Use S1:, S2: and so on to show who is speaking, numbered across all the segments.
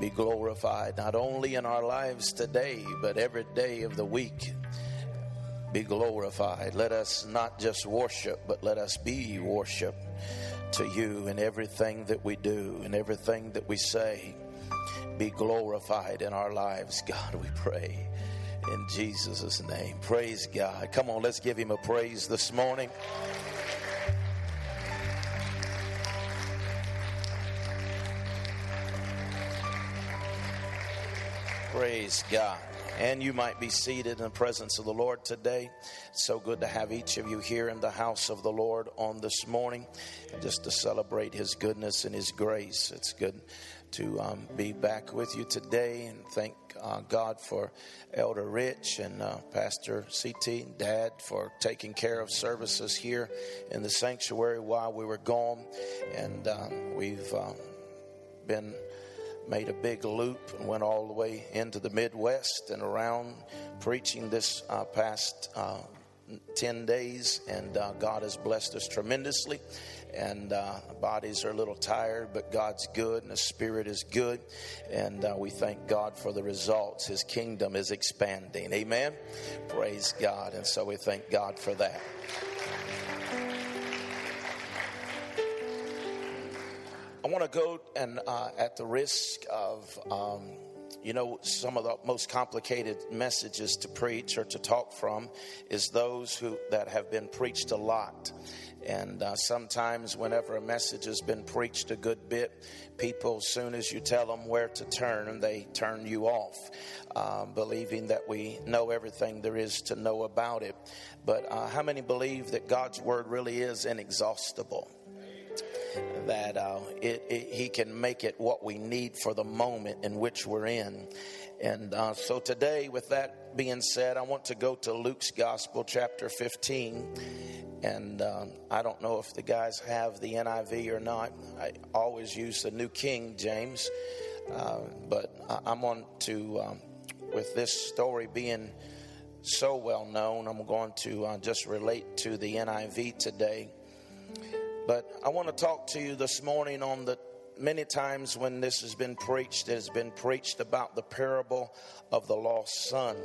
S1: be glorified, not only in our lives today, but every day of the week. Be glorified. Let us not just worship, but let us be worship to you in everything that we do and everything that we say. Be glorified in our lives, God, we pray. In Jesus' name. Praise God. Come on, let's give him a praise this morning. Praise God. And you might be seated in the presence of the Lord today. It's so good to have each of you here in the house of the Lord on this morning, just to celebrate His goodness and His grace. It's good to um, be back with you today and thank uh, God for Elder Rich and uh, Pastor CT and Dad for taking care of services here in the sanctuary while we were gone. And um, we've um, been made a big loop and went all the way into the Midwest and around preaching this uh, past uh, 10 days. And uh, God has blessed us tremendously. And uh, bodies are a little tired, but God's good and the Spirit is good. And uh, we thank God for the results. His kingdom is expanding. Amen. Praise God. And so we thank God for that. I want to go and, uh, at the risk of, um, you know, some of the most complicated messages to preach or to talk from is those who that have been preached a lot. And uh, sometimes, whenever a message has been preached a good bit, people, as soon as you tell them where to turn, they turn you off, um, believing that we know everything there is to know about it. But uh, how many believe that God's word really is inexhaustible? That uh, it, it, he can make it what we need for the moment in which we're in. And uh, so today, with that being said, I want to go to Luke's Gospel, chapter 15. And uh, I don't know if the guys have the NIV or not. I always use the New King James. Uh, but I'm on to, um, with this story being so well known, I'm going to uh, just relate to the NIV today. But I want to talk to you this morning on the many times when this has been preached, it has been preached about the parable of the lost son,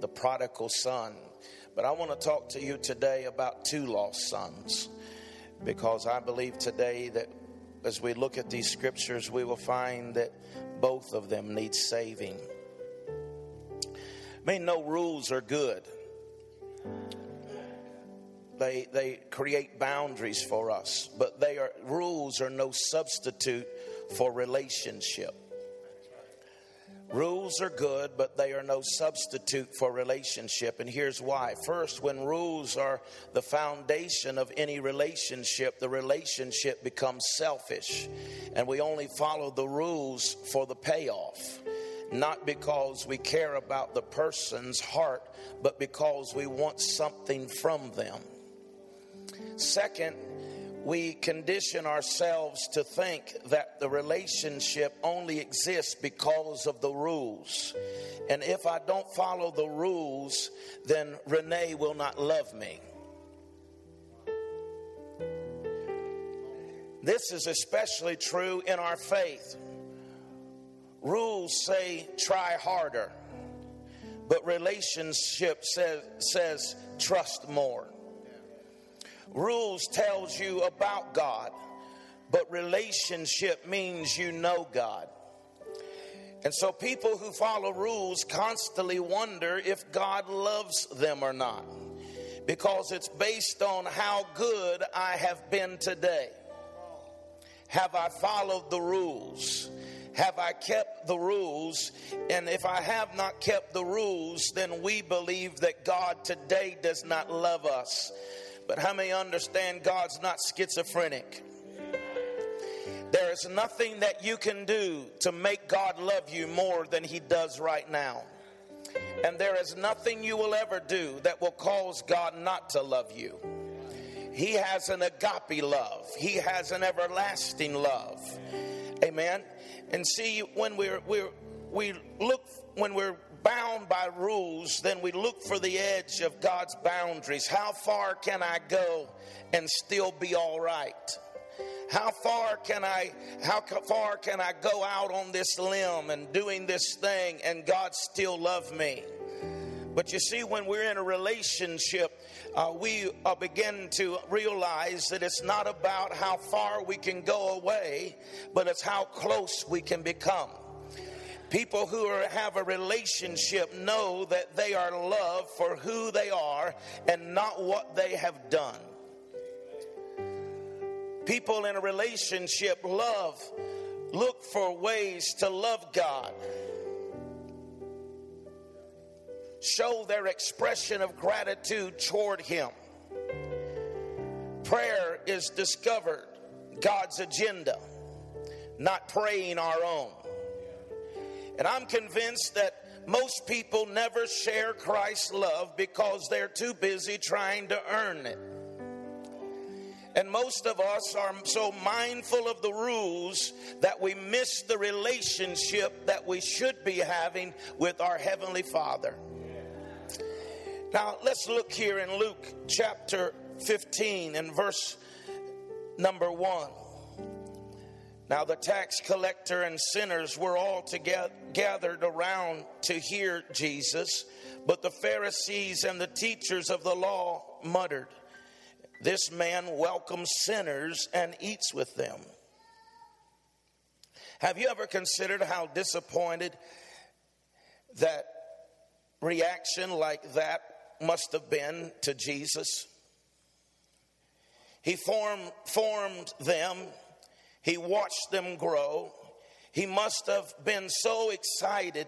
S1: the prodigal son. But I want to talk to you today about two lost sons because I believe today that as we look at these scriptures, we will find that both of them need saving. I mean, no rules are good. They, they create boundaries for us, but they are, rules are no substitute for relationship. Rules are good, but they are no substitute for relationship. And here's why. First, when rules are the foundation of any relationship, the relationship becomes selfish. And we only follow the rules for the payoff. Not because we care about the person's heart, but because we want something from them. Second, we condition ourselves to think that the relationship only exists because of the rules. And if I don't follow the rules, then Renee will not love me. This is especially true in our faith. Rules say try harder, but relationship says, says trust more. Rules tells you about God, but relationship means you know God. And so people who follow rules constantly wonder if God loves them or not because it's based on how good I have been today. Have I followed the rules? Have I kept the rules? And if I have not kept the rules, then we believe that God today does not love us. But how many understand God's not schizophrenic? There is nothing that you can do to make God love you more than He does right now. And there is nothing you will ever do that will cause God not to love you. He has an agape love, He has an everlasting love. Amen. And see, when we're, we're, we look, when we're bound by rules, then we look for the edge of God's boundaries. How far can I go and still be all right? how far can I how far can I go out on this limb and doing this thing and God still love me? But you see, when we're in a relationship, uh, we uh, begin to realize that it's not about how far we can go away, but it's how close we can become. People who are, have a relationship know that they are loved for who they are and not what they have done. People in a relationship love, look for ways to love God, show their expression of gratitude toward Him. Prayer is discovered God's agenda, not praying our own. And I'm convinced that most people never share Christ's love because they're too busy trying to earn it. And most of us are so mindful of the rules that we miss the relationship that we should be having with our Heavenly Father. Now, let's look here in Luke chapter 15 and verse number 1. Now, the tax collector and sinners were all together, gathered around to hear Jesus, but the Pharisees and the teachers of the law muttered, This man welcomes sinners and eats with them. Have you ever considered how disappointed that reaction like that must have been to Jesus? He formed, formed them he watched them grow. He must have been so excited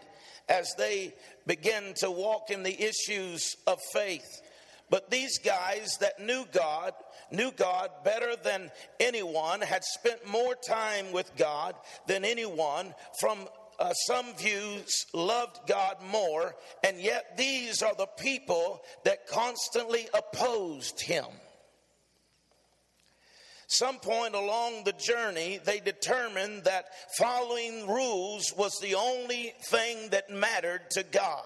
S1: as they began to walk in the issues of faith. But these guys that knew God, knew God better than anyone, had spent more time with God than anyone from uh, some views loved God more, and yet these are the people that constantly opposed him some point along the journey, they determined that following rules was the only thing that mattered to God.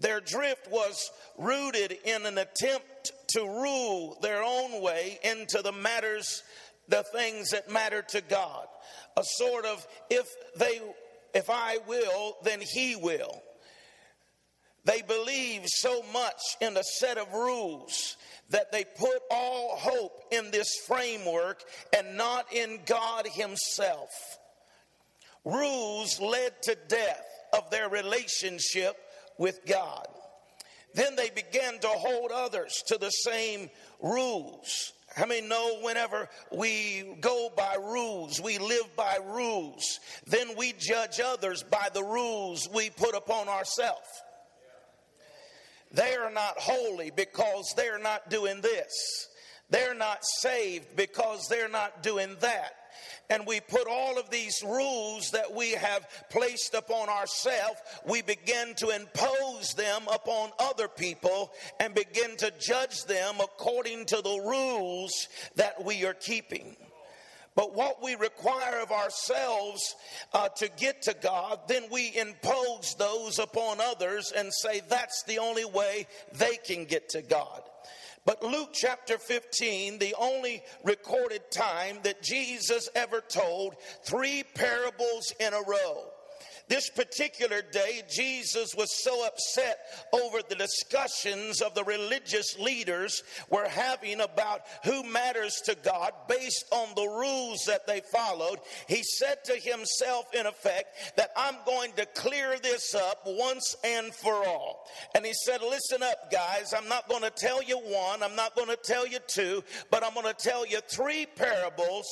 S1: Their drift was rooted in an attempt to rule their own way into the matters, the things that matter to God. A sort of, if they, if I will, then he will. They believe so much in a set of rules that they put all hope in this framework and not in God Himself. Rules led to death of their relationship with God. Then they began to hold others to the same rules. How many know whenever we go by rules, we live by rules, then we judge others by the rules we put upon ourselves? They are not holy because they're not doing this. They're not saved because they're not doing that. And we put all of these rules that we have placed upon ourselves, we begin to impose them upon other people and begin to judge them according to the rules that we are keeping. But what we require of ourselves uh, to get to God, then we impose those upon others and say that's the only way they can get to God. But Luke chapter 15, the only recorded time that Jesus ever told three parables in a row. This particular day, Jesus was so upset over the discussions of the religious leaders were having about who matters to God based on the rules that they followed. He said to himself, in effect, that I'm going to clear this up once and for all. And he said, Listen up, guys. I'm not going to tell you one, I'm not going to tell you two, but I'm going to tell you three parables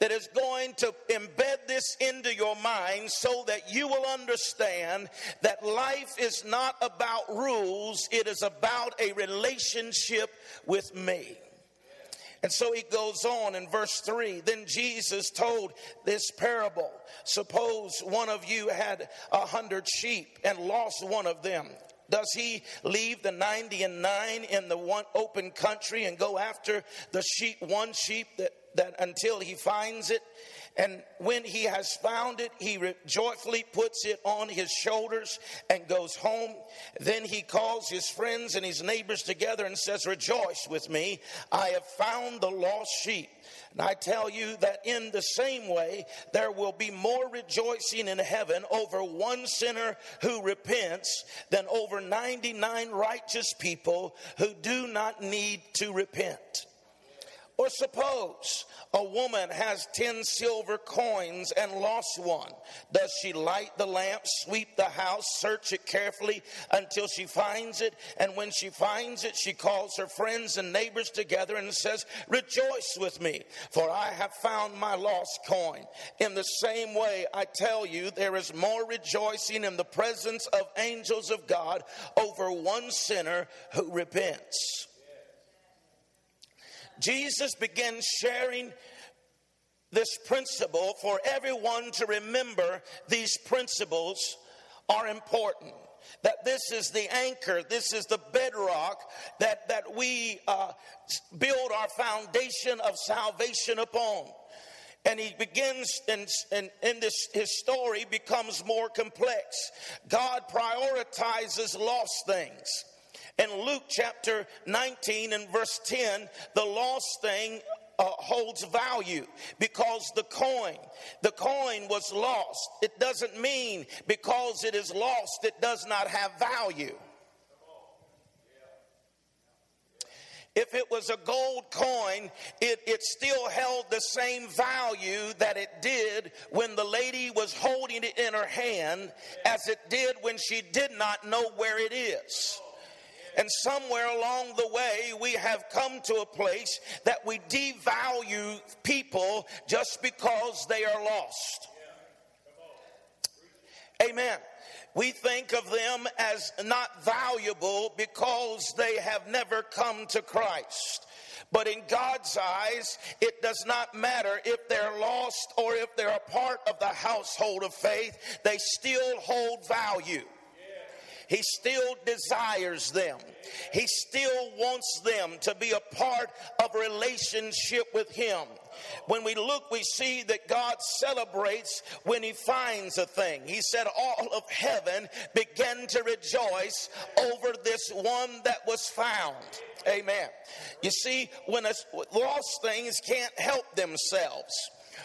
S1: that is going to embed this into your mind so that you will will understand that life is not about rules, it is about a relationship with me. And so he goes on in verse 3. Then Jesus told this parable. Suppose one of you had a hundred sheep and lost one of them. Does he leave the 90 and 9 in the one open country and go after the sheep, one sheep that, that until he finds it? And when he has found it, he joyfully puts it on his shoulders and goes home. Then he calls his friends and his neighbors together and says, Rejoice with me, I have found the lost sheep. And I tell you that in the same way, there will be more rejoicing in heaven over one sinner who repents than over 99 righteous people who do not need to repent. Or suppose a woman has 10 silver coins and lost one. Does she light the lamp, sweep the house, search it carefully until she finds it? And when she finds it, she calls her friends and neighbors together and says, Rejoice with me, for I have found my lost coin. In the same way, I tell you, there is more rejoicing in the presence of angels of God over one sinner who repents. Jesus began sharing this principle for everyone to remember these principles are important. That this is the anchor this is the bedrock that that we uh, build our foundation of salvation upon. And he begins in, in, in, this his story becomes more complex. God prioritizes lost things in Luke chapter 19 and verse 10, the lost thing uh, holds value because the coin the coin was lost it doesn't mean because it is lost it does not have value If it was a gold coin, it, it still held the same value that it did when the lady was holding it in her hand as it did when she did not know where it is. And somewhere along the way, we have come to a place that we devalue people just because they are lost. Amen. We think of them as not valuable because they have never come to Christ. But in God's eyes, it does not matter if they're lost or if they're a part of the household of faith, they still hold value. He still desires them. He still wants them to be a part of relationship with Him. When we look, we see that God celebrates when He finds a thing. He said, All of heaven began to rejoice over this one that was found. Amen. You see, when lost things can't help themselves.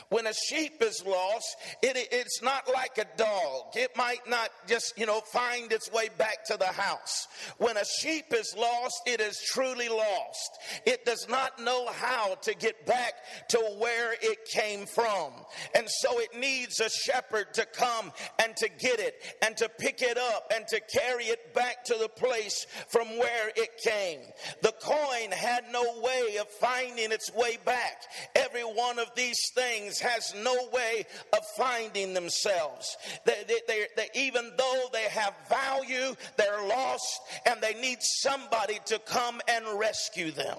S1: When a sheep is lost, it, it's not like a dog. It might not just, you know, find its way back to the house. When a sheep is lost, it is truly lost. It does not know how to get back to where it came from. And so it needs a shepherd to come and to get it and to pick it up and to carry it back to the place from where it came. The coin had no way of finding its way back. Every one of these things has no way of finding themselves. They, they, they, they, even though they have value, they're lost and they need somebody to come and rescue them.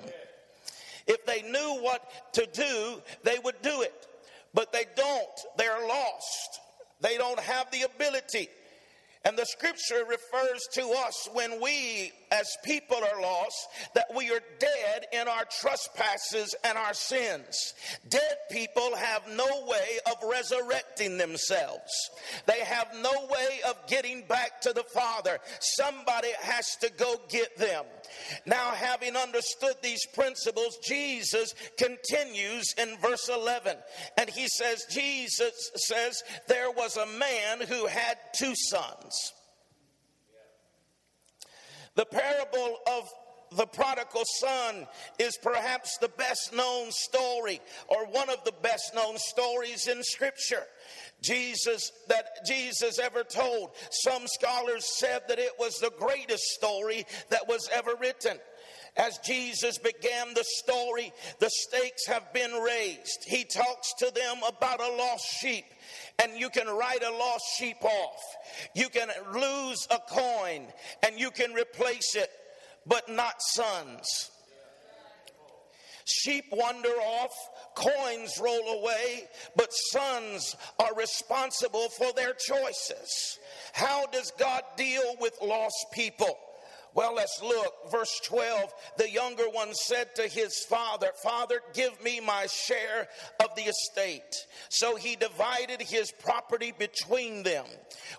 S1: If they knew what to do, they would do it. But they don't. They're lost. They don't have the ability. And the scripture refers to us when we, as people, are lost, that we are dead in our trespasses and our sins. Dead people have no way of resurrecting themselves, they have no way of getting back to the Father. Somebody has to go get them. Now, having understood these principles, Jesus continues in verse 11. And he says, Jesus says, there was a man who had two sons. The parable of the prodigal son is perhaps the best known story or one of the best known stories in scripture. Jesus that Jesus ever told. Some scholars said that it was the greatest story that was ever written. As Jesus began the story, the stakes have been raised. He talks to them about a lost sheep, and you can write a lost sheep off. You can lose a coin, and you can replace it, but not sons. Sheep wander off, coins roll away, but sons are responsible for their choices. How does God deal with lost people? Well, let's look. Verse 12 the younger one said to his father, Father, give me my share of the estate. So he divided his property between them.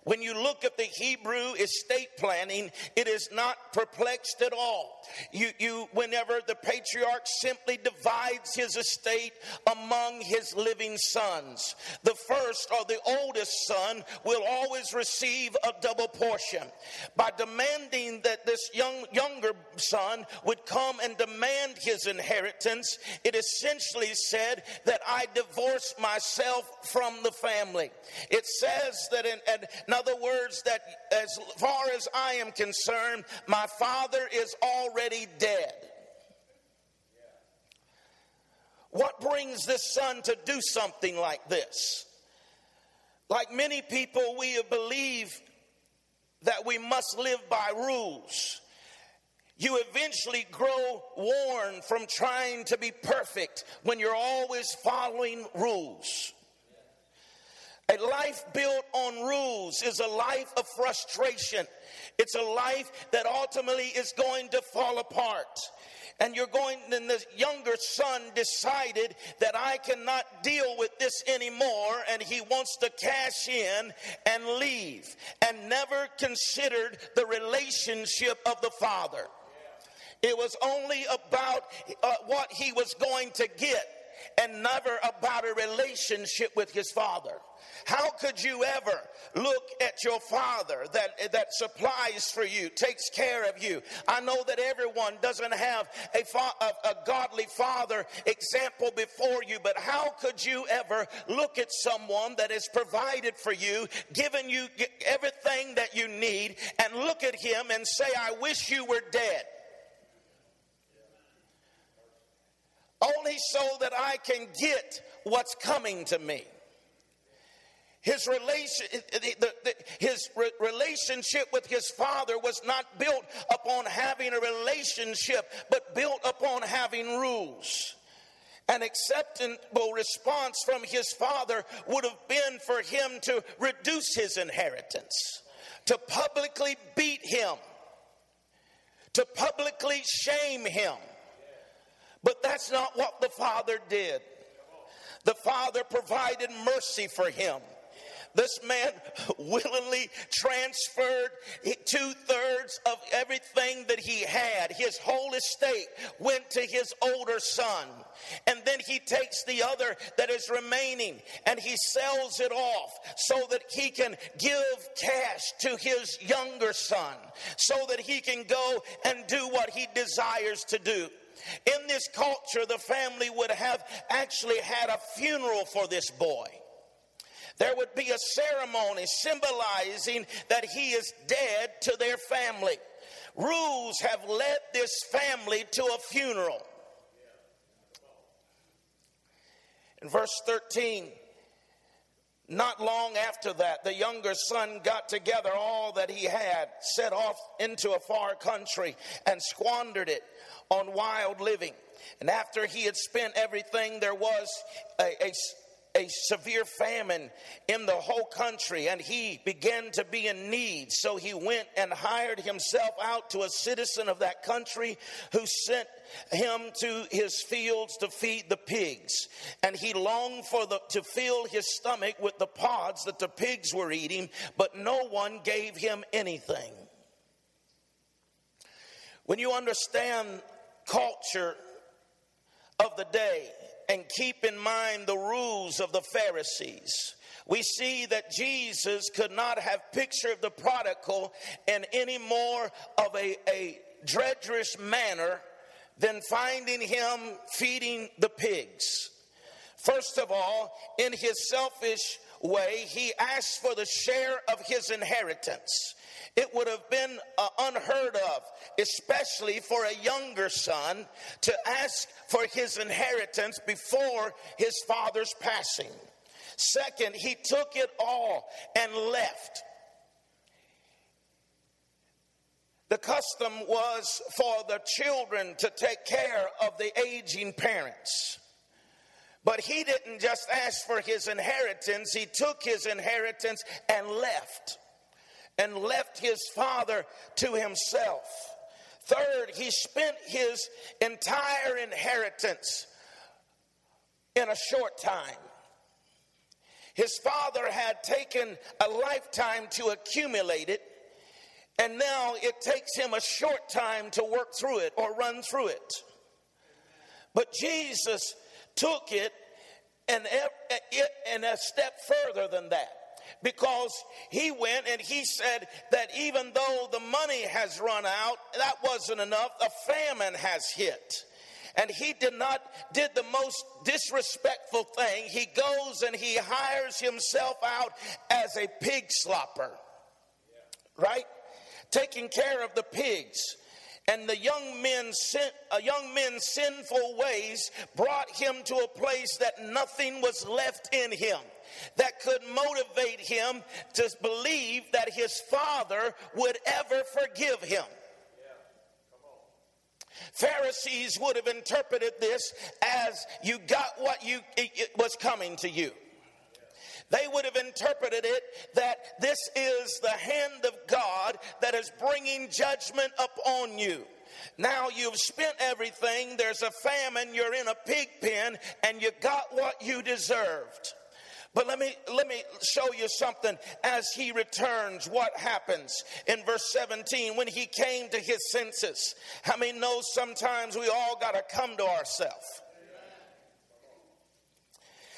S1: When you look at the Hebrew estate planning, it is not perplexed at all. You, you, whenever the patriarch simply divides his estate among his living sons, the first or the oldest son will always receive a double portion. By demanding that this young, younger son would come and demand his inheritance, it essentially said that I divorce myself from the family. It says that in, in other words, that as far as I am concerned, my father is already dead. What brings this son to do something like this? Like many people, we believe that we must live by rules. You eventually grow worn from trying to be perfect when you're always following rules. A life built on rules is a life of frustration. It's a life that ultimately is going to fall apart. And you're going, and the younger son decided that I cannot deal with this anymore, and he wants to cash in and leave, and never considered the relationship of the father. It was only about uh, what he was going to get, and never about a relationship with his father. How could you ever look at your father that, that supplies for you, takes care of you? I know that everyone doesn't have a, fa- a, a godly father example before you, but how could you ever look at someone that has provided for you, given you everything that you need, and look at him and say, I wish you were dead? Only so that I can get what's coming to me. His, relation, the, the, his re- relationship with his father was not built upon having a relationship, but built upon having rules. An acceptable response from his father would have been for him to reduce his inheritance, to publicly beat him, to publicly shame him. But that's not what the father did. The father provided mercy for him. This man willingly transferred two thirds of everything that he had. His whole estate went to his older son. And then he takes the other that is remaining and he sells it off so that he can give cash to his younger son so that he can go and do what he desires to do. In this culture, the family would have actually had a funeral for this boy. There would be a ceremony symbolizing that he is dead to their family. Rules have led this family to a funeral. In verse 13, not long after that, the younger son got together all that he had, set off into a far country, and squandered it on wild living. And after he had spent everything, there was a, a, a severe famine in the whole country, and he began to be in need. So he went and hired himself out to a citizen of that country who sent him to his fields to feed the pigs. And he longed for the, to fill his stomach with the pods that the pigs were eating, but no one gave him anything. When you understand culture of the day, and keep in mind the rules of the Pharisees. We see that Jesus could not have pictured the prodigal in any more of a, a treacherous manner than finding him feeding the pigs. First of all, in his selfish way, he asked for the share of his inheritance. It would have been uh, unheard of, especially for a younger son, to ask for his inheritance before his father's passing. Second, he took it all and left. The custom was for the children to take care of the aging parents. But he didn't just ask for his inheritance, he took his inheritance and left and left his father to himself. Third, he spent his entire inheritance in a short time. His father had taken a lifetime to accumulate it, and now it takes him a short time to work through it or run through it. But Jesus took it and, and a step further than that because he went and he said that even though the money has run out, that wasn't enough. A famine has hit. And he did not did the most disrespectful thing. He goes and he hires himself out as a pig slopper right? Taking care of the pigs. And the young men uh, young men's sinful ways brought him to a place that nothing was left in him that could motivate him to believe that his father would ever forgive him Pharisees would have interpreted this as you got what you it was coming to you. They would have interpreted it that this is the hand of God that is bringing judgment upon you. Now you've spent everything, there's a famine, you're in a pig pen, and you got what you deserved. But let me let me show you something as he returns what happens in verse 17 when he came to his senses. How many know sometimes we all got to come to ourselves?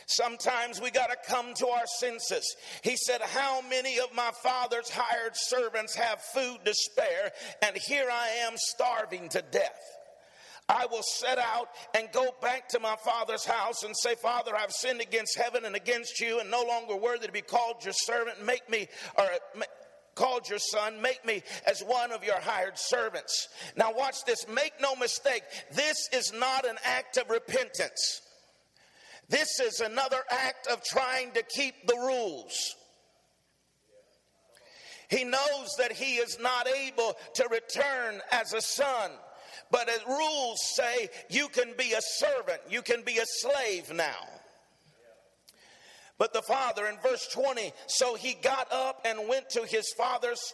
S1: Sometimes we got to come to our senses. He said, How many of my father's hired servants have food to spare? And here I am starving to death. I will set out and go back to my father's house and say, Father, I've sinned against heaven and against you, and no longer worthy to be called your servant. Make me, or called your son, make me as one of your hired servants. Now, watch this. Make no mistake, this is not an act of repentance. This is another act of trying to keep the rules. He knows that he is not able to return as a son. But as rules say, you can be a servant, you can be a slave now. But the father in verse 20, so he got up and went to his father's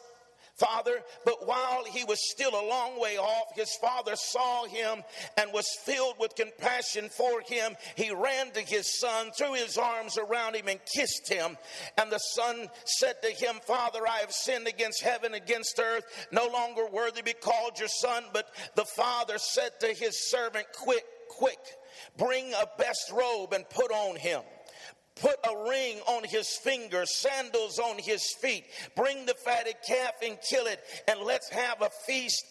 S1: father. But while he was still a long way off, his father saw him and was filled with compassion for him. He ran to his son, threw his arms around him, and kissed him. And the son said to him, Father, I have sinned against heaven, against earth, no longer worthy to be called your son. But the father said to his servant, Quick, quick, bring a best robe and put on him put a ring on his finger, sandals on his feet. Bring the fatted calf and kill it, and let's have a feast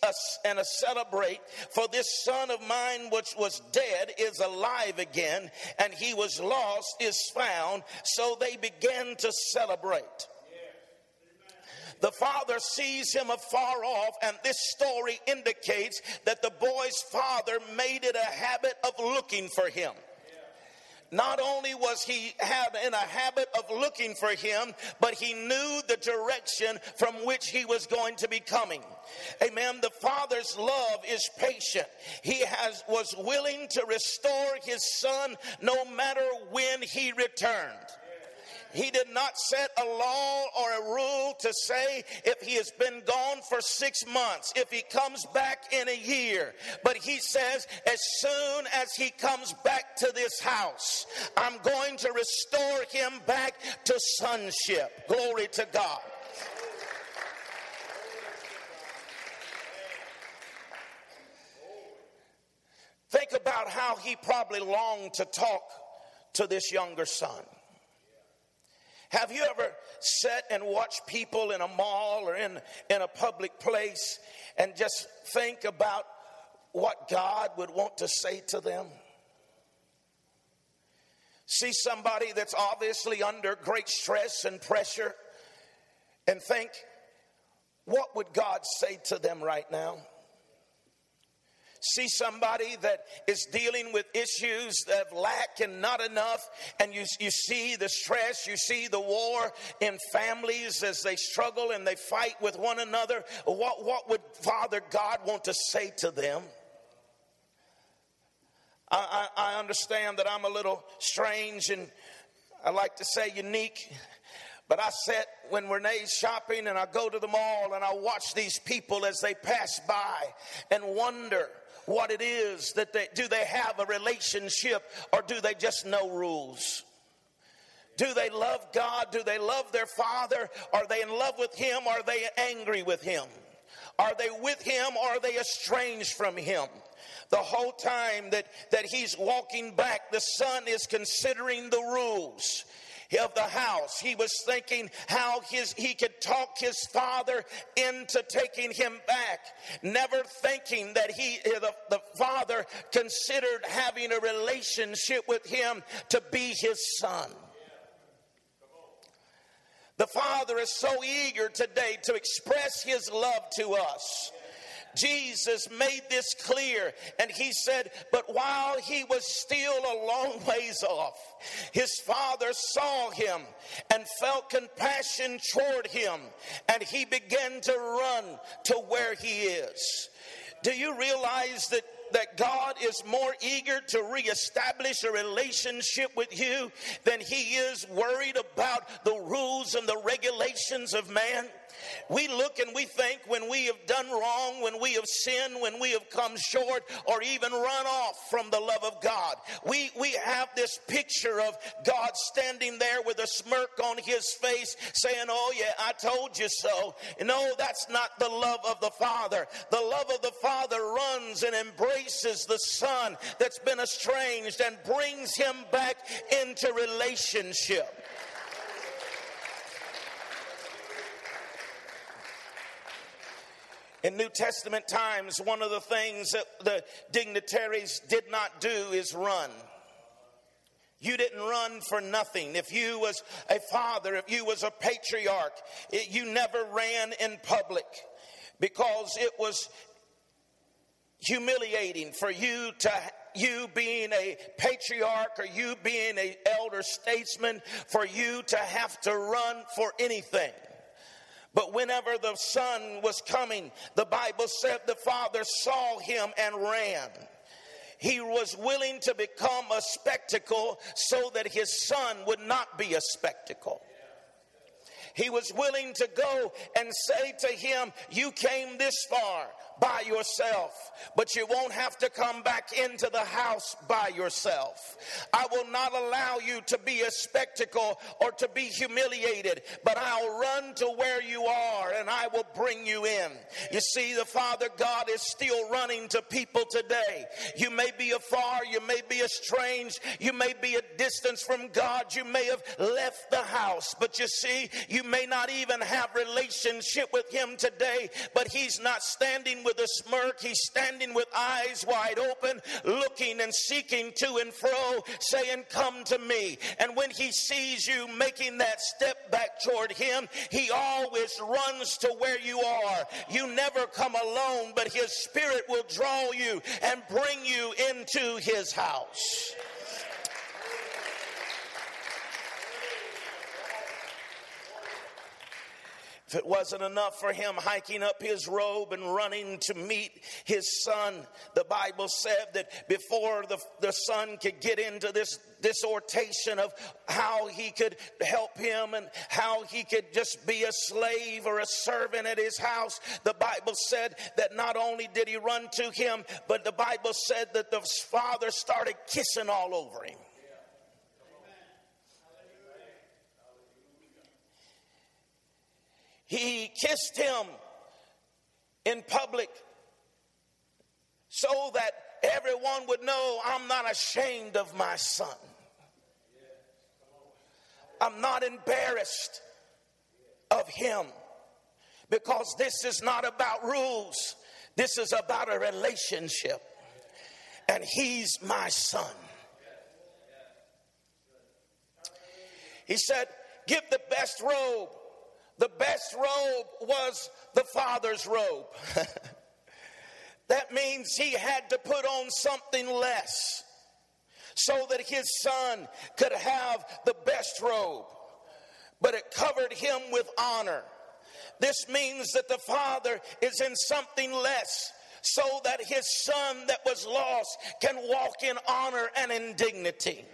S1: and a celebrate. For this son of mine, which was dead, is alive again, and he was lost, is found. So they began to celebrate. The father sees him afar off, and this story indicates that the boy's father made it a habit of looking for him. Not only was he in a habit of looking for him, but he knew the direction from which he was going to be coming. Amen. The father's love is patient. He has was willing to restore his son no matter when he returned. He did not set a law or a rule to say if he has been gone for six months, if he comes back in a year. But he says, as soon as he comes back to this house, I'm going to restore him back to sonship. Glory to God. Think about how he probably longed to talk to this younger son. Have you ever sat and watched people in a mall or in, in a public place and just think about what God would want to say to them? See somebody that's obviously under great stress and pressure and think, what would God say to them right now? See somebody that is dealing with issues of lack and not enough, and you, you see the stress, you see the war in families as they struggle and they fight with one another, what, what would Father God want to say to them? I, I, I understand that I'm a little strange and I like to say unique, But I sit when Renee's shopping and I go to the mall and I watch these people as they pass by and wonder what it is that they do they have a relationship or do they just know rules? Do they love God? Do they love their father? Are they in love with him? Are they angry with him? Are they with him or are they estranged from him? The whole time that, that he's walking back, the son is considering the rules of the house. He was thinking how his, he could talk his father into taking him back, never thinking that he, the, the father considered having a relationship with him to be his son. The Father is so eager today to express His love to us. Jesus made this clear, and he said, But while he was still a long ways off, his father saw him and felt compassion toward him, and he began to run to where he is. Do you realize that that God is more eager to reestablish a relationship with you than he is worried about the rules and the regulations of man? We look and we think when we have done wrong, when we have sinned, when we have come short, or even run off from the love of God. We, we have this picture of God standing there with a smirk on his face saying, Oh, yeah, I told you so. No, that's not the love of the Father. The love of the Father runs and embraces the Son that's been estranged and brings him back into relationship. In New Testament times, one of the things that the dignitaries did not do is run. You didn't run for nothing. If you was a father, if you was a patriarch, it, you never ran in public because it was humiliating for you to you being a patriarch or you being a elder statesman for you to have to run for anything but whenever the son was coming, the Bible said the father saw him and ran. He was willing to become a spectacle so that his son would not be a spectacle. He was willing to go and say to him, You came this far by yourself, but you won't have to come back into the house by yourself. I will not allow you to be a spectacle or to be humiliated, but I'll run to where you are and I will bring you in. You see, the Father God is still running to people today. You may be afar, you may be estranged, you may be a distance from God, you may have left the house, but you see, you may not even have relationship with Him today, but He's not standing with a smirk. He's standing with eyes wide open, looking and seeking to and fro, saying, Come to me. And when he sees you making that step back toward him, he always runs to where you are. You never come alone, but his spirit will draw you and bring you into his house. If it wasn't enough for him hiking up his robe and running to meet his son, the Bible said that before the, the son could get into this dissertation of how he could help him and how he could just be a slave or a servant at his house, the Bible said that not only did he run to him, but the Bible said that the father started kissing all over him. He kissed him in public so that everyone would know I'm not ashamed of my son. I'm not embarrassed of him because this is not about rules, this is about a relationship. And he's my son. He said, Give the best robe the best robe was the father's robe. that means he had to put on something less so that his son could have the best robe, but it covered him with honor. This means that the father is in something less so that his son that was lost can walk in honor and in dignity.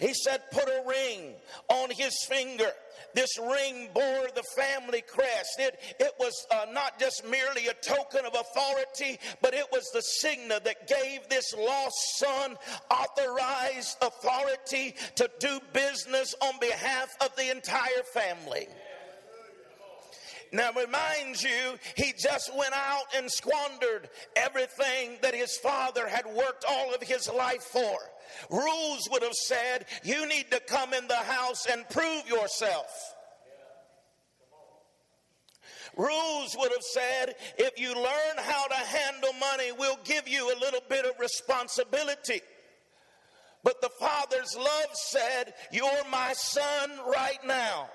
S1: He said, Put a ring on his finger this ring bore the family crest. It, it was uh, not just merely a token of authority, but it was the signal that gave this lost son authorized authority to do business on behalf of the entire family. Now, reminds you, he just went out and squandered everything that his father had worked all of his life for. Rules would have said, you need to come in the house and prove yourself. Rules would have said, if you learn how to handle money, we'll give you a little bit of responsibility. But the father's love said, You're my son right now.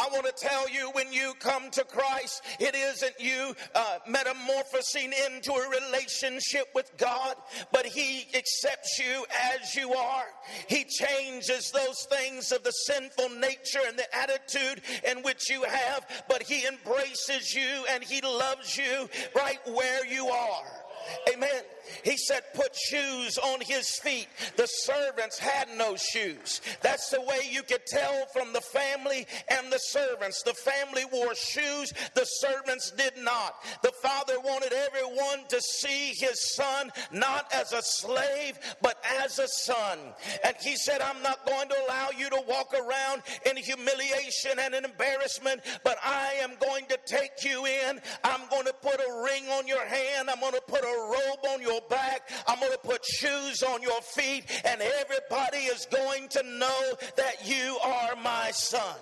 S1: I want to tell you when you come to Christ, it isn't you uh, metamorphosing into a relationship with God, but He accepts you as you are. He changes those things of the sinful nature and the attitude in which you have, but He embraces you and He loves you right where you are. Amen. He said, put shoes on his feet. The servants had no shoes. That's the way you could tell from the family and the servants. The family wore shoes, the servants did not. The father wanted everyone to see his son not as a slave, but as a son. And he said, I'm not going to allow you to walk around in humiliation and in embarrassment, but I am going to take you in. I'm going to put a ring on your hand. I'm going to put a robe on your back. I'm going to put shoes on your feet, and everybody is going to know that you are my son.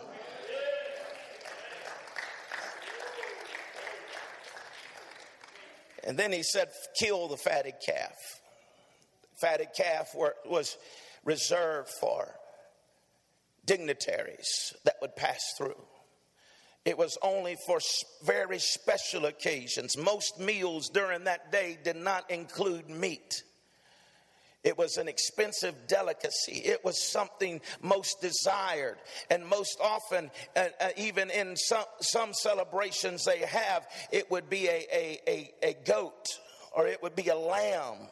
S1: And then he said, Kill the fatted calf. Fatted calf was reserved for dignitaries that would pass through. It was only for very special occasions. Most meals during that day did not include meat. It was an expensive delicacy. It was something most desired. And most often, uh, uh, even in some, some celebrations they have, it would be a, a, a, a goat or it would be a lamb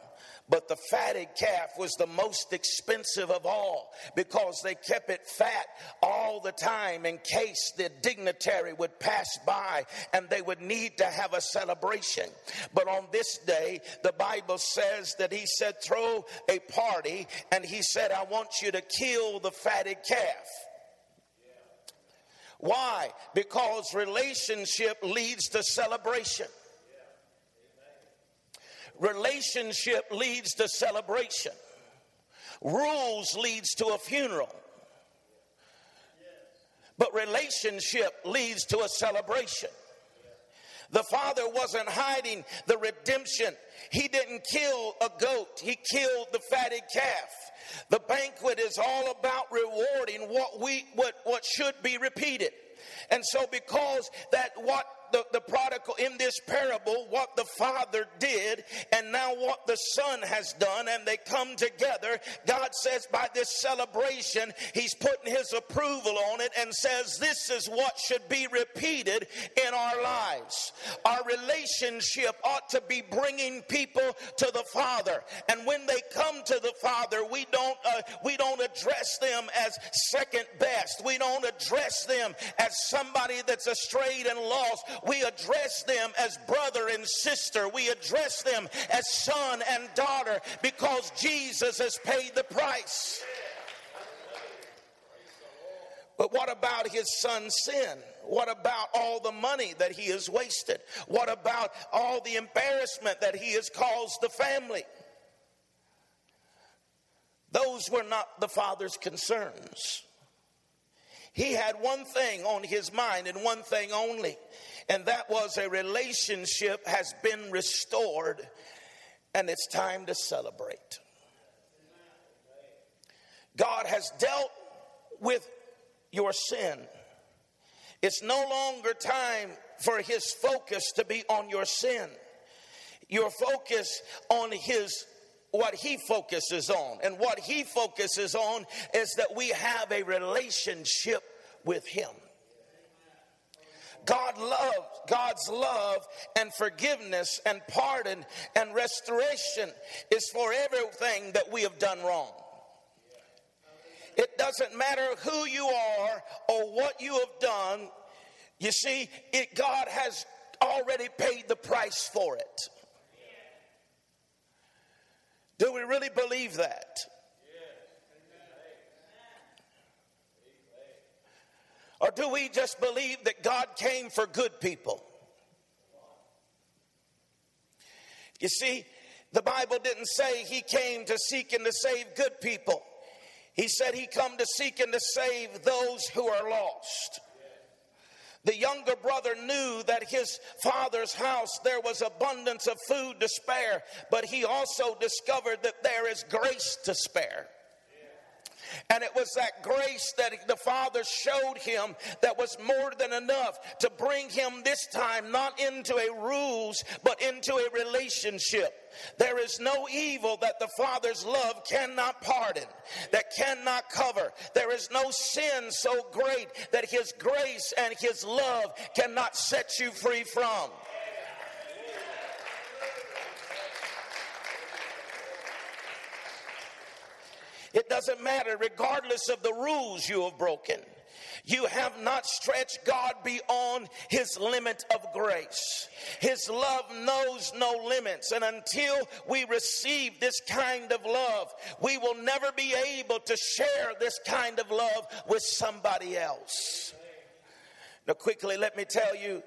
S1: but the fatted calf was the most expensive of all because they kept it fat all the time in case the dignitary would pass by and they would need to have a celebration. But on this day, the Bible says that he said, throw a party, and he said, I want you to kill the fatted calf. Why? Because relationship leads to celebration. Relationship leads to celebration. Rules leads to a funeral. But relationship leads to a celebration. The father wasn't hiding the redemption. He didn't kill a goat, he killed the fatted calf. The banquet is all about rewarding what we what, what should be repeated. And so because that what the, the prodigal in this parable what the father did and now what the son has done, and they come together. God says by this celebration, He's putting His approval on it and says this is what should be repeated in our lives. Our relationship ought to be bringing people to the Father, and when they come to the Father, we don't uh, we don't address them as second best. We don't address them as somebody that's astray and lost. We address them as brother and sister. We address them as son and daughter because Jesus has paid the price. But what about his son's sin? What about all the money that he has wasted? What about all the embarrassment that he has caused the family? Those were not the father's concerns. He had one thing on his mind and one thing only, and that was a relationship has been restored, and it's time to celebrate. God has dealt with your sin. It's no longer time for his focus to be on your sin. Your focus on his what he focuses on. And what he focuses on is that we have a relationship with him. God loves God's love and forgiveness and pardon and restoration is for everything that we have done wrong. It doesn't matter who you are or what you have done. You see, it, God has already paid the price for it. Do we really believe that? Or do we just believe that God came for good people? You see, the Bible didn't say he came to seek and to save good people. He said he come to seek and to save those who are lost. The younger brother knew that his father's house there was abundance of food to spare, but he also discovered that there is grace to spare. And it was that grace that the Father showed him that was more than enough to bring him this time not into a rules, but into a relationship. There is no evil that the Father's love cannot pardon, that cannot cover. There is no sin so great that His grace and His love cannot set you free from. It doesn't matter, regardless of the rules you have broken. You have not stretched God beyond his limit of grace. His love knows no limits. And until we receive this kind of love, we will never be able to share this kind of love with somebody else. Now, quickly, let me tell you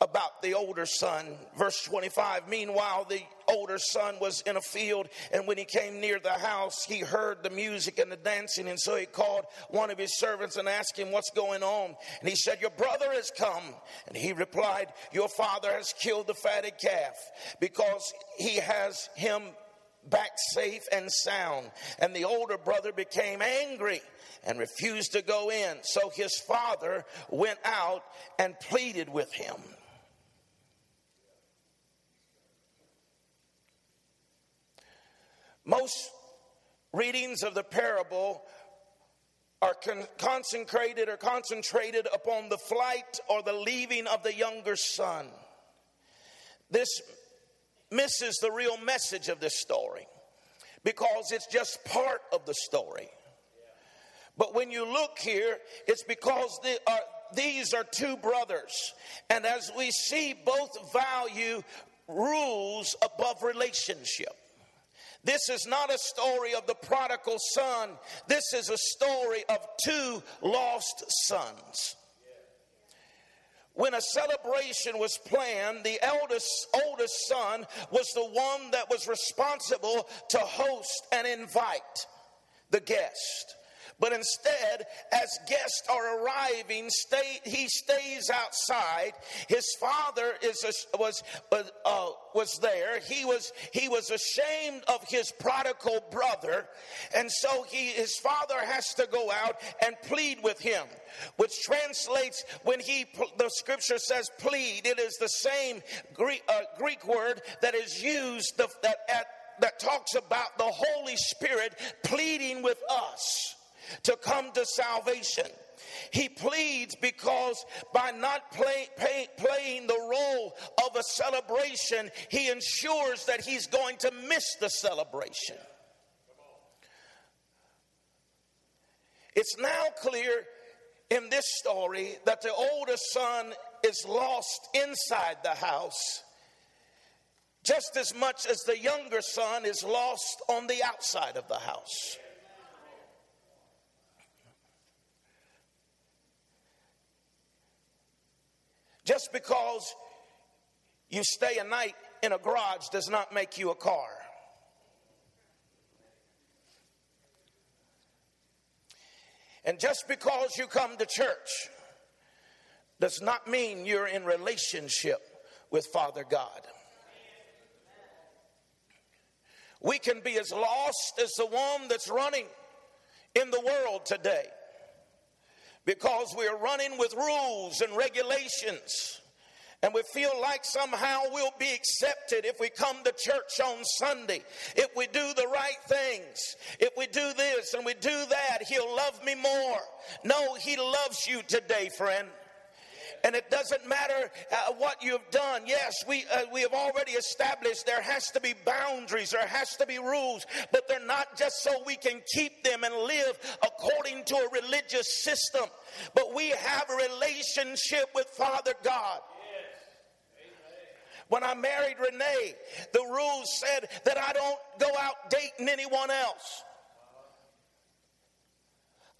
S1: about the older son. Verse 25 Meanwhile, the older son was in a field, and when he came near the house, he heard the music and the dancing. And so he called one of his servants and asked him, What's going on? And he said, Your brother has come. And he replied, Your father has killed the fatted calf because he has him back safe and sound. And the older brother became angry and refused to go in. So his father went out and pleaded with him. Most readings of the parable are con- or concentrated upon the flight or the leaving of the younger son. This misses the real message of this story because it's just part of the story. But when you look here, it's because are, uh, these are two brothers. And as we see, both value rules above relationship. This is not a story of the prodigal son. This is a story of two lost sons. When a celebration was planned, the eldest, oldest son was the one that was responsible to host and invite the guest. But instead, as guests are arriving, stay, he stays outside. His father is a, was uh, was there. He was he was ashamed of his prodigal brother, and so he his father has to go out and plead with him, which translates when he the scripture says plead. It is the same Greek, uh, Greek word that is used that at, that talks about the Holy Spirit pleading with us to come to salvation. He pleads because by not play, pay, playing the role of a celebration, he ensures that he's going to miss the celebration. It's now clear in this story that the oldest son is lost inside the house just as much as the younger son is lost on the outside of the house. Just because you stay a night in a garage does not make you a car. And just because you come to church does not mean you're in relationship with Father God. We can be as lost as the one that's running in the world today because we're running with rules and regulations. And we feel like somehow we'll be accepted if we come to church on Sunday. If we do the right things. If we do this and we do that, He'll love me more. No, He loves you today, friend. And it doesn't matter uh, what you've done. Yes, we, uh, we have already established there has to be boundaries, there has to be rules, but they're not just so we can keep them and live according to a religious system, but we have a relationship with Father God. When I married Renee, the rules said that I don't go out dating anyone else.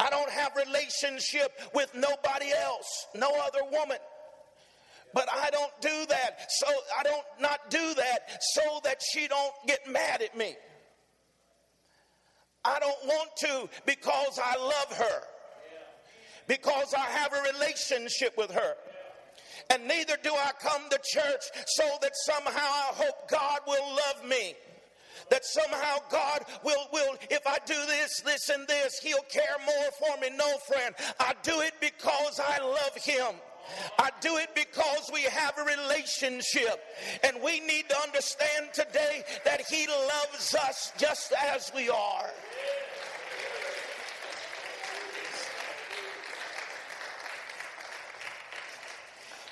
S1: I don't have relationship with nobody else, no other woman. But I don't do that. So I don't not do that so that she don't get mad at me. I don't want to because I love her. Because I have a relationship with her. And neither do I come to church so that somehow I hope God will love me that somehow God will, will, if I do this, this, and this, He'll care more for me. No, friend. I do it because I love Him. I do it because we have a relationship. And we need to understand today that He loves us just as we are.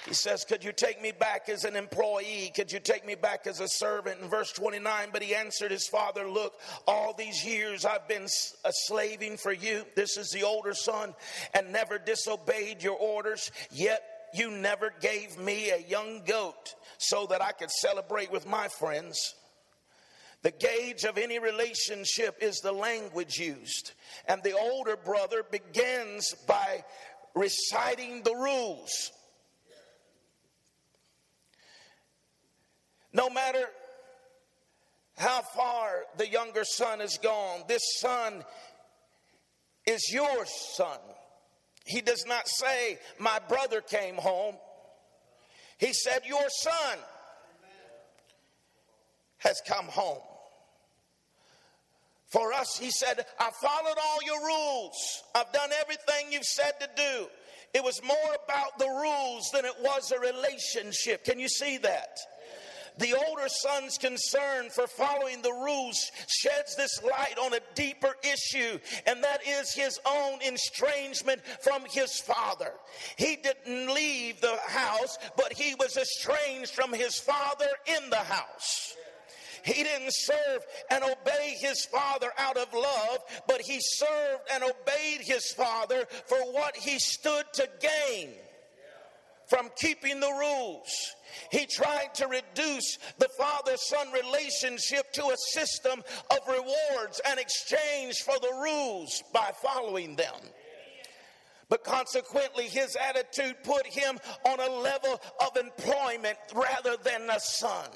S1: He says, Could you take me back as an employee? Could you take me back as a servant? In verse 29, but he answered his father, Look, all these years I've been a slaving for you. This is the older son, and never disobeyed your orders, yet you never gave me a young goat so that I could celebrate with my friends. The gauge of any relationship is the language used. And the older brother begins by reciting the rules. No matter how far the younger son has gone, this son is your son. He does not say, My brother came home. He said, Your son has come home. For us, he said, I followed all your rules. I've done everything you've said to do. It was more about the rules than it was a relationship. Can you see that? The older son's concern for following the rules sheds this light on a deeper issue, and that is his own estrangement from his father. He didn't leave the house, but he was estranged from his father in the house. He didn't serve and obey his father out of love, but he served and obeyed his father for what he stood to gain from keeping the rules. He tried to reduce the father son relationship to a system of rewards and exchange for the rules by following them. But consequently, his attitude put him on a level of employment rather than a son.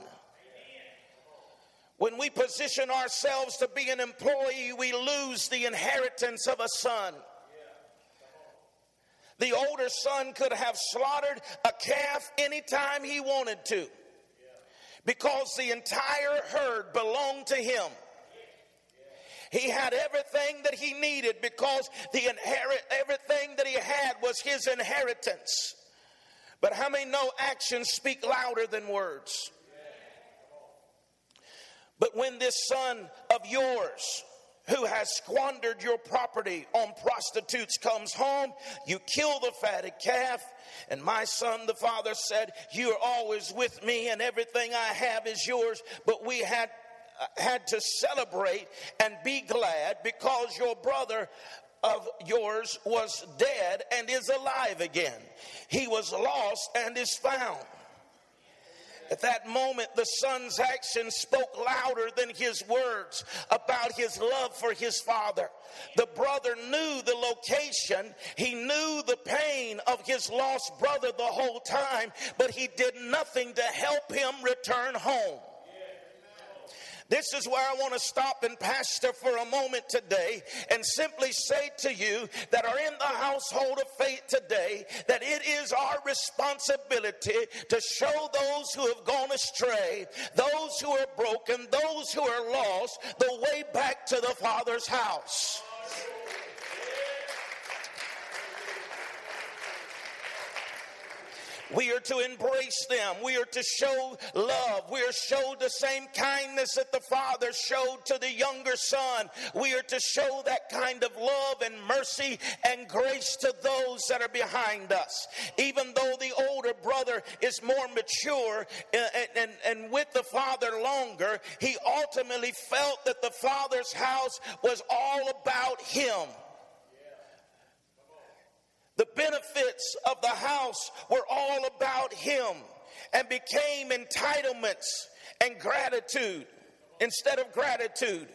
S1: When we position ourselves to be an employee, we lose the inheritance of a son. The older son could have slaughtered a calf anytime he wanted to because the entire herd belonged to him. He had everything that he needed because the inherit everything that he had was his inheritance. But how many know actions speak louder than words? But when this son of yours who has squandered your property on prostitutes comes home, you kill the fatted calf. And my son, the father said, You are always with me, and everything I have is yours. But we had uh, had to celebrate and be glad because your brother of yours was dead and is alive again. He was lost and is found. At that moment, the son's actions spoke louder than his words about his love for his father. The brother knew the location, he knew the pain of his lost brother the whole time, but he did nothing to help him return home. This is where I want to stop and pastor for a moment today and simply say to you that are in the household of faith today that it is our responsibility to show those who have gone astray, those who are broken, those who are lost, the way back to the Father's house. We are to embrace them. We are to show love. We are show the same kindness that the Father showed to the younger son. We are to show that kind of love and mercy and grace to those that are behind us. Even though the older brother is more mature uh, and, and, and with the Father longer, he ultimately felt that the Father's house was all about him. The benefits of the house were all about him and became entitlements and gratitude instead of gratitude.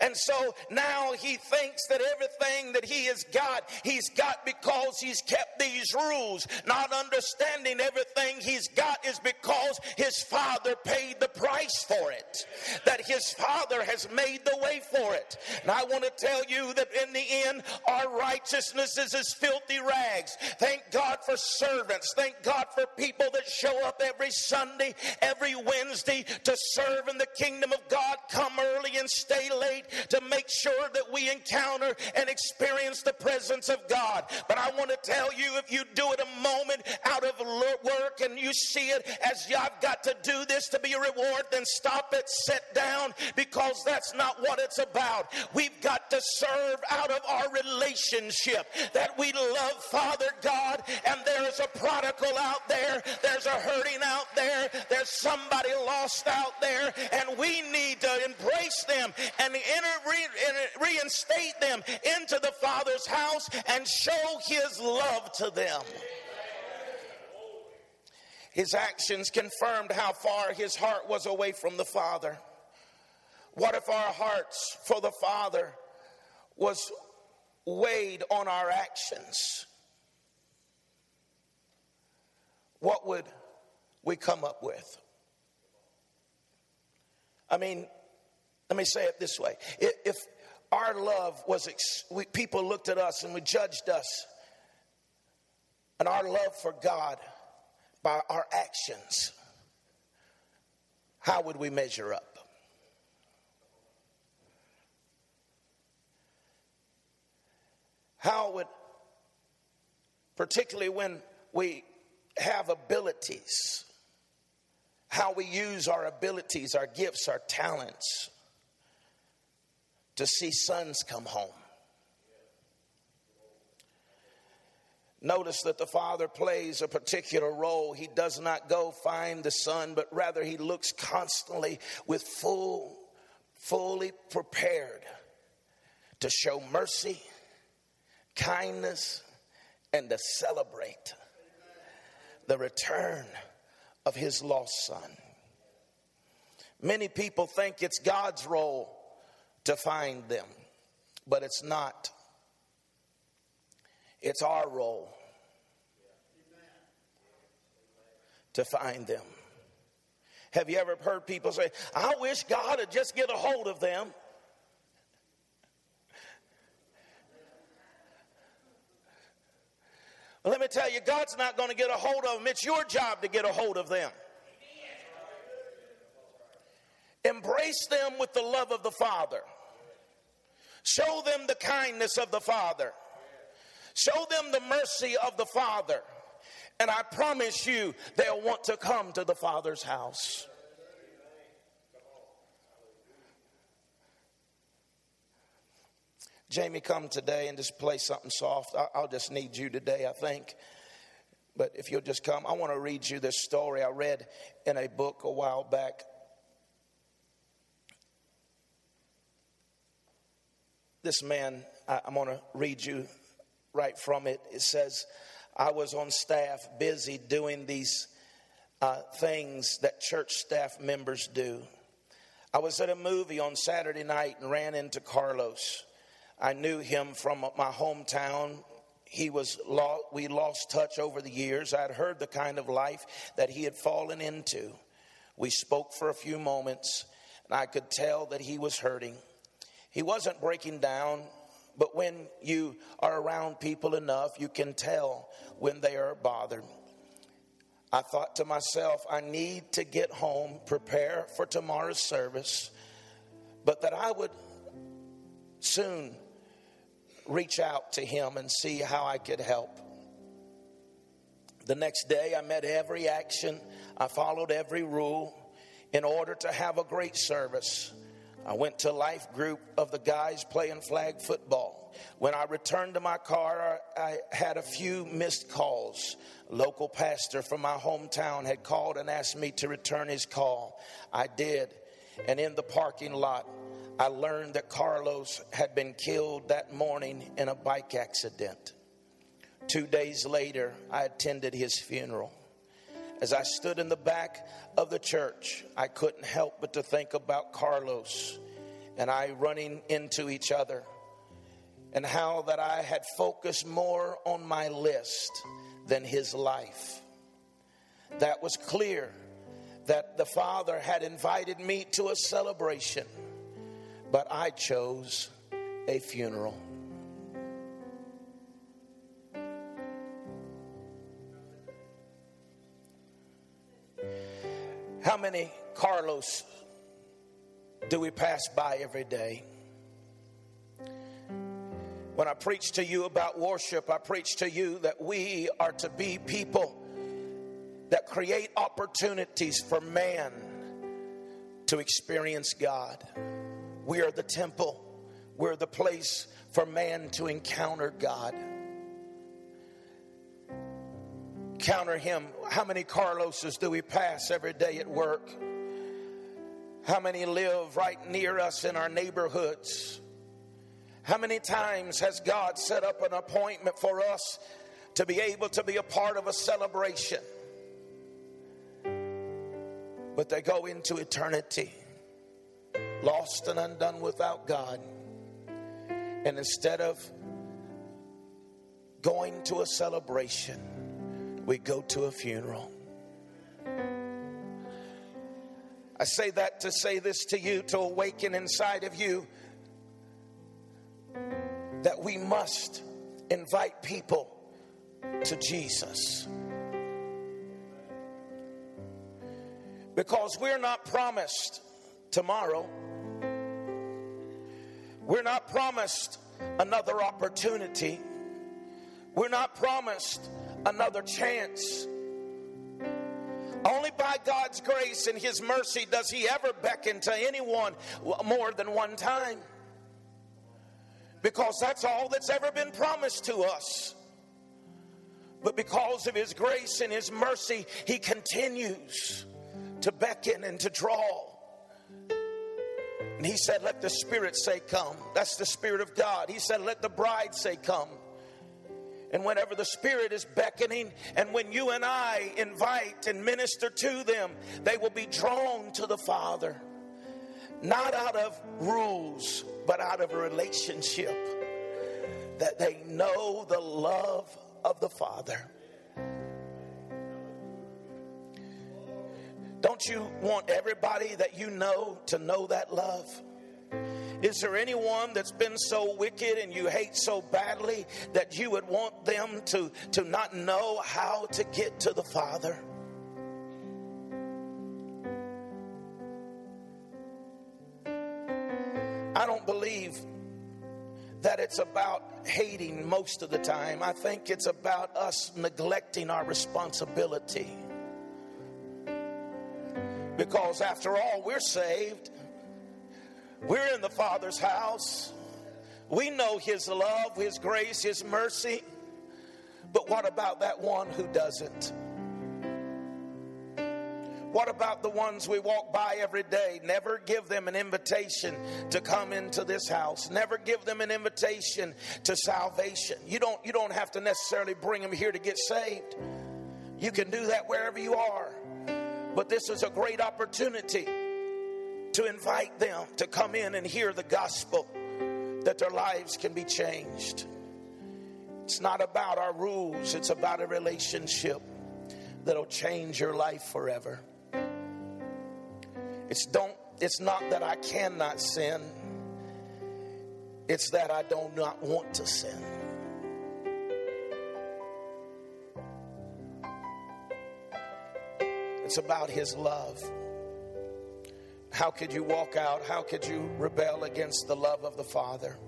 S1: And so now he thinks that everything that he has got, he's got because he's kept these rules, not understanding everything he's got is because his father paid the price for it, that his father has made the way for it. And I want to tell you that in the end, our righteousness is as filthy rags. Thank God for servants. Thank God for people that show up every Sunday, every Wednesday to serve in the kingdom of God, come early and stay late to make sure that we encounter and experience the presence of God. But I want to tell you if you do it a moment out of work and you see it as I've got to do this to be a reward, then stop it, sit down, because that's not what it's about. We've got to serve out of our relationship that we love Father God, and there's a prodigal out there, there's a hurting out there, there's somebody lost out there, and we need to embrace them and enter, re, reinstate them into the Father's house and show His love to them. His actions confirmed how far his heart was away from the Father. What if our hearts for the Father was weighed on our actions? What would we come up with? I mean, let me say it this way if our love was, people looked at us and we judged us, and our love for God by our actions, how would we measure up? How would, particularly when we have abilities, how we use our abilities, our gifts, our talents, to see sons come home. Notice that the father plays a particular role. He does not go find the son, but rather he looks constantly with full, fully prepared to show mercy, kindness, and to celebrate the return of his lost son. Many people think it's God's role to find them, but it's not. It's our role to find them. Have you ever heard people say, I wish God would just get a hold of them? Let me tell you, God's not going to get a hold of them. It's your job to get a hold of them. Embrace them with the love of the Father. Show them the kindness of the Father. Show them the mercy of the Father. And I promise you, they'll want to come to the Father's house. Jamie, come today and just play something soft. I'll just need you today, I think. But if you'll just come, I want to read you this story I read in a book a while back this man, I, am going to read you right from it. It says, I was on staff busy doing these uh, things that church staff members do. I was at a movie on Saturday night and ran into Carlos. I knew him from my hometown. He was lost, we lost touch over the years. I had heard the kind of life that he had fallen into. We spoke for a few moments, and I could tell that he was hurting. He wasn't breaking down, but when you are around people enough, you can tell when they are bothered. I thought to myself, I need to get home, prepare for tomorrow's service, but that I would soon reach out to him and see how I could help. The next day, I met every action, I followed every rule in order to have a great service. I went to life group of the guys playing flag football. When I returned to my car, I had a few missed calls. A local pastor from my hometown had called and asked me to return his call. I did. And in the parking lot, I learned that Carlos had been killed that morning in a bike accident. Two days later, I attended his funeral. As I stood in the back of the church, I couldn't help but to think about Carlos and I running into each other and how that I had focused more on my list than his life. That was clear that the Father had invited me to a celebration, but I chose a funeral. How many Carlos do we pass by every day? When I preach to you about worship, I preach to you that we are to be people that create opportunities for man to experience God. We are the temple, we're the place for man to encounter God. Encounter him. How many Carloses do we pass every day at work? How many live right near us in our neighborhoods? How many times has God set up an appointment for us to be able to be a part of a celebration? But they go into eternity, lost and undone without God. And instead of going to a celebration, we go to a funeral. I say that to say this to you, to awaken inside of you that we must invite people to Jesus. Because we're not promised tomorrow, we're not promised another opportunity, we're not promised another chance. Only by God's grace and His mercy does He ever beckon to anyone more than one time. Because that's all that's ever been promised to us. But because of His grace and His mercy, He continues to beckon and to draw. And He said, Let the Spirit say, Come. That's the Spirit of God. He said, Let the bride say, Come. And whenever the Spirit is beckoning, and when you and I invite and minister to them, they will be drawn to the Father. Not out of rules, but out of a relationship that they know the love of the Father. Don't you want everybody that you know to know that love? Is there anyone that's been so wicked and you hate so badly that you would want them to, to not know how to get to the Father? I don't believe that it's about hating most of the time. I think it's about us neglecting our responsibility. Because after all, we're saved. We're in the Father's house. We know His love, His grace, His mercy. But what about that one who doesn't? What about the ones we walk by every day? Never give them an invitation to come into this house. Never give them an invitation to salvation. You don't, you don't have to necessarily bring them here to get saved. You can do that wherever you are. But this is a great opportunity to invite them to come in and hear the gospel that their lives can be changed. It's not about our rules, it's about a relationship that'll change your life forever. It's don't it's not that I cannot sin. It's that I do not want to sin. It's about his love. How could you walk out? How could you rebel against the love of the Father?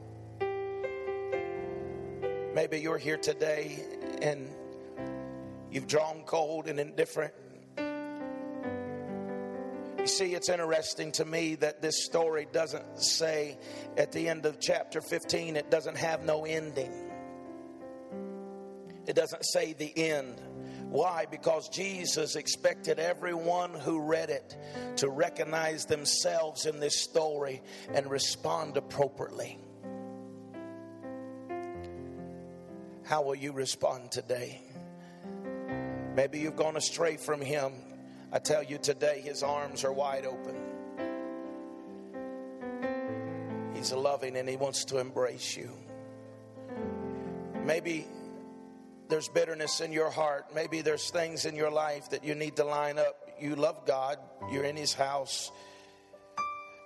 S1: Maybe you're here today and you've drawn cold and indifferent. You see, it's interesting to me that this story doesn't say at the end of chapter 15, it doesn't have no ending. It doesn't say the end. Why? Because Jesus expected everyone who read it to recognize themselves in this story and respond appropriately. How will you respond today? Maybe you've gone astray from Him. I tell you today, His arms are wide open. He's loving and He wants to embrace you. Maybe there's bitterness in your heart. Maybe there's things in your life that you need to line up. You love God, you're in His house,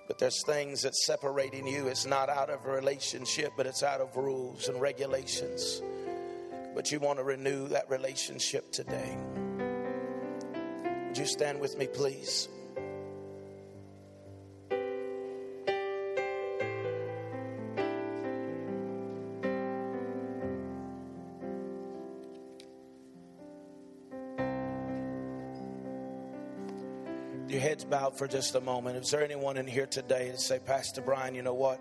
S1: but there's things that's separating you. It's not out of a relationship, but it's out of rules and regulations. But you want to renew that relationship today. Would you stand with me, please? For just a moment. Is there anyone in here today to say, Pastor Brian, you know what?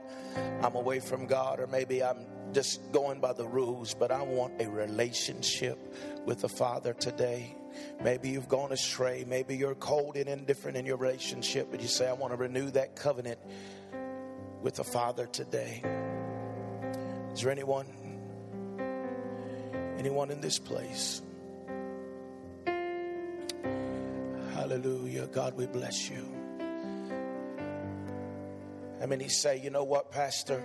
S1: I'm away from God, or maybe I'm just going by the rules, but I want a relationship with the Father today. Maybe you've gone astray. Maybe you're cold and indifferent in your relationship, but you say, I want to renew that covenant with the Father today. Is there anyone? Anyone in this place? Hallelujah. God, we bless you. I mean, he say, you know what, Pastor?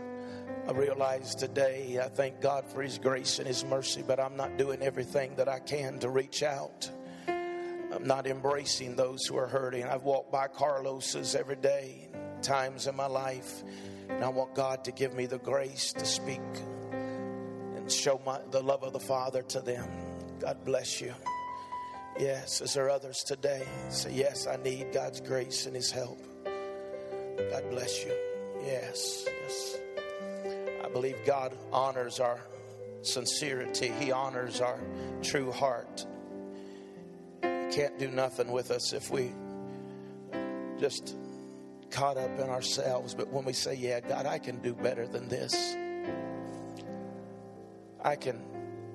S1: I realize today, I thank God for His grace and His mercy, but I'm not doing everything that I can to reach out. I'm not embracing those who are hurting. I've walked by Carlos's every day, times in my life, and I want God to give me the grace to speak and show my, the love of the Father to them. God bless you. Yes, is there others today? Say, yes, I need God's grace and His help. God bless you. Yes, yes. I believe God honors our sincerity, He honors our true heart. He can't do nothing with us if we just caught up in ourselves. But when we say, Yeah, God, I can do better than this, I can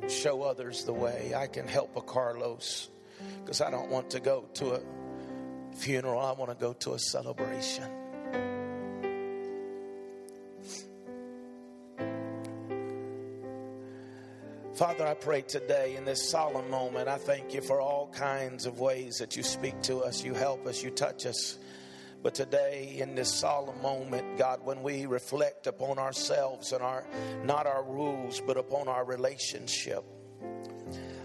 S1: show others the way, I can help a Carlos because I don't want to go to a funeral, I want to go to a celebration. Father, I pray today in this solemn moment, I thank you for all kinds of ways that you speak to us, you help us, you touch us. But today, in this solemn moment, God, when we reflect upon ourselves and our not our rules, but upon our relationship,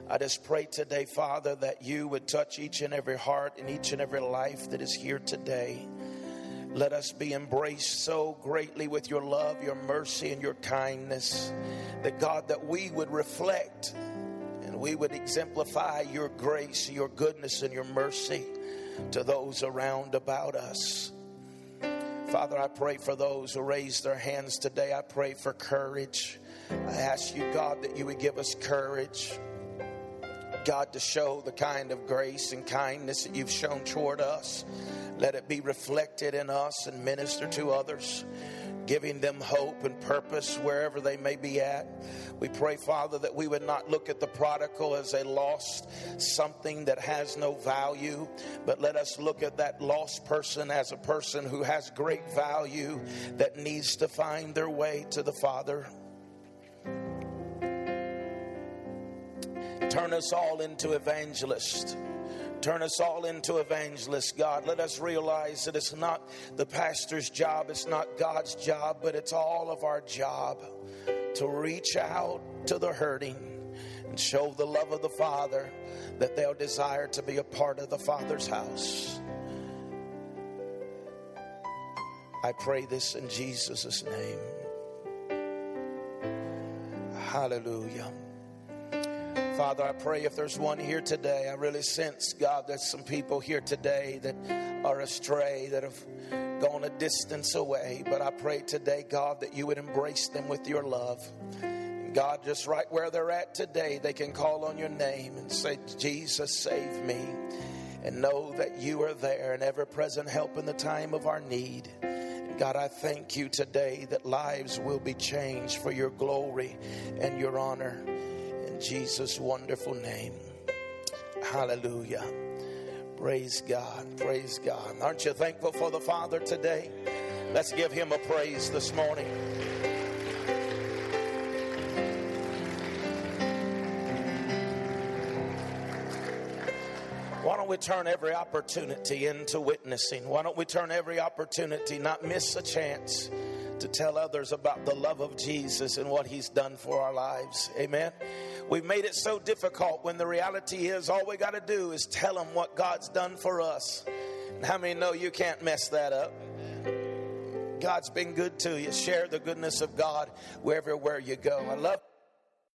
S1: I just pray today, Father, that you would touch each and every heart and each and every life that is here today. Let us be embraced so greatly with your love, your mercy, and your kindness that God, that we would reflect and we would exemplify your grace, your goodness, and your mercy to those around about us. Father, I pray for those who raised their hands today. I pray for courage. I ask you, God, that you would give us courage. God, to show the kind of grace and kindness that you've shown toward us. Let it be reflected in us and minister to others, giving them hope and purpose wherever they may be at. We pray, Father, that we would not look at the prodigal as a lost something that has no value, but let us look at that lost person as a person who has great value that needs to find their way to the Father. Turn us all into evangelists. Turn us all into evangelists, God. Let us realize that it's not the pastor's job, it's not God's job, but it's all of our job to reach out to the hurting and show the love of the Father that they'll desire to be a part of the Father's house. I pray this in Jesus' name. Hallelujah. Father, I pray if there's one here today, I really sense, God, there's some people here today that are astray, that have gone a distance away. But I pray today, God, that you would embrace them with your love. God, just right where they're at today, they can call on your name and say, Jesus, save me. And know that you are there, and ever present help in the time of our need. God, I thank you today that lives will be changed for your glory and your honor. Jesus' wonderful name. Hallelujah. Praise God. Praise God. Aren't you thankful for the Father today? Let's give him a praise this morning. Why don't we turn every opportunity into witnessing? Why don't we turn every opportunity, not miss a chance to tell others about the love of Jesus and what he's done for our lives? Amen. We've made it so difficult when the reality is all we got to do is tell them what God's done for us. And how many know you can't mess that up? God's been good to you. Share the goodness of God wherever where you go. I love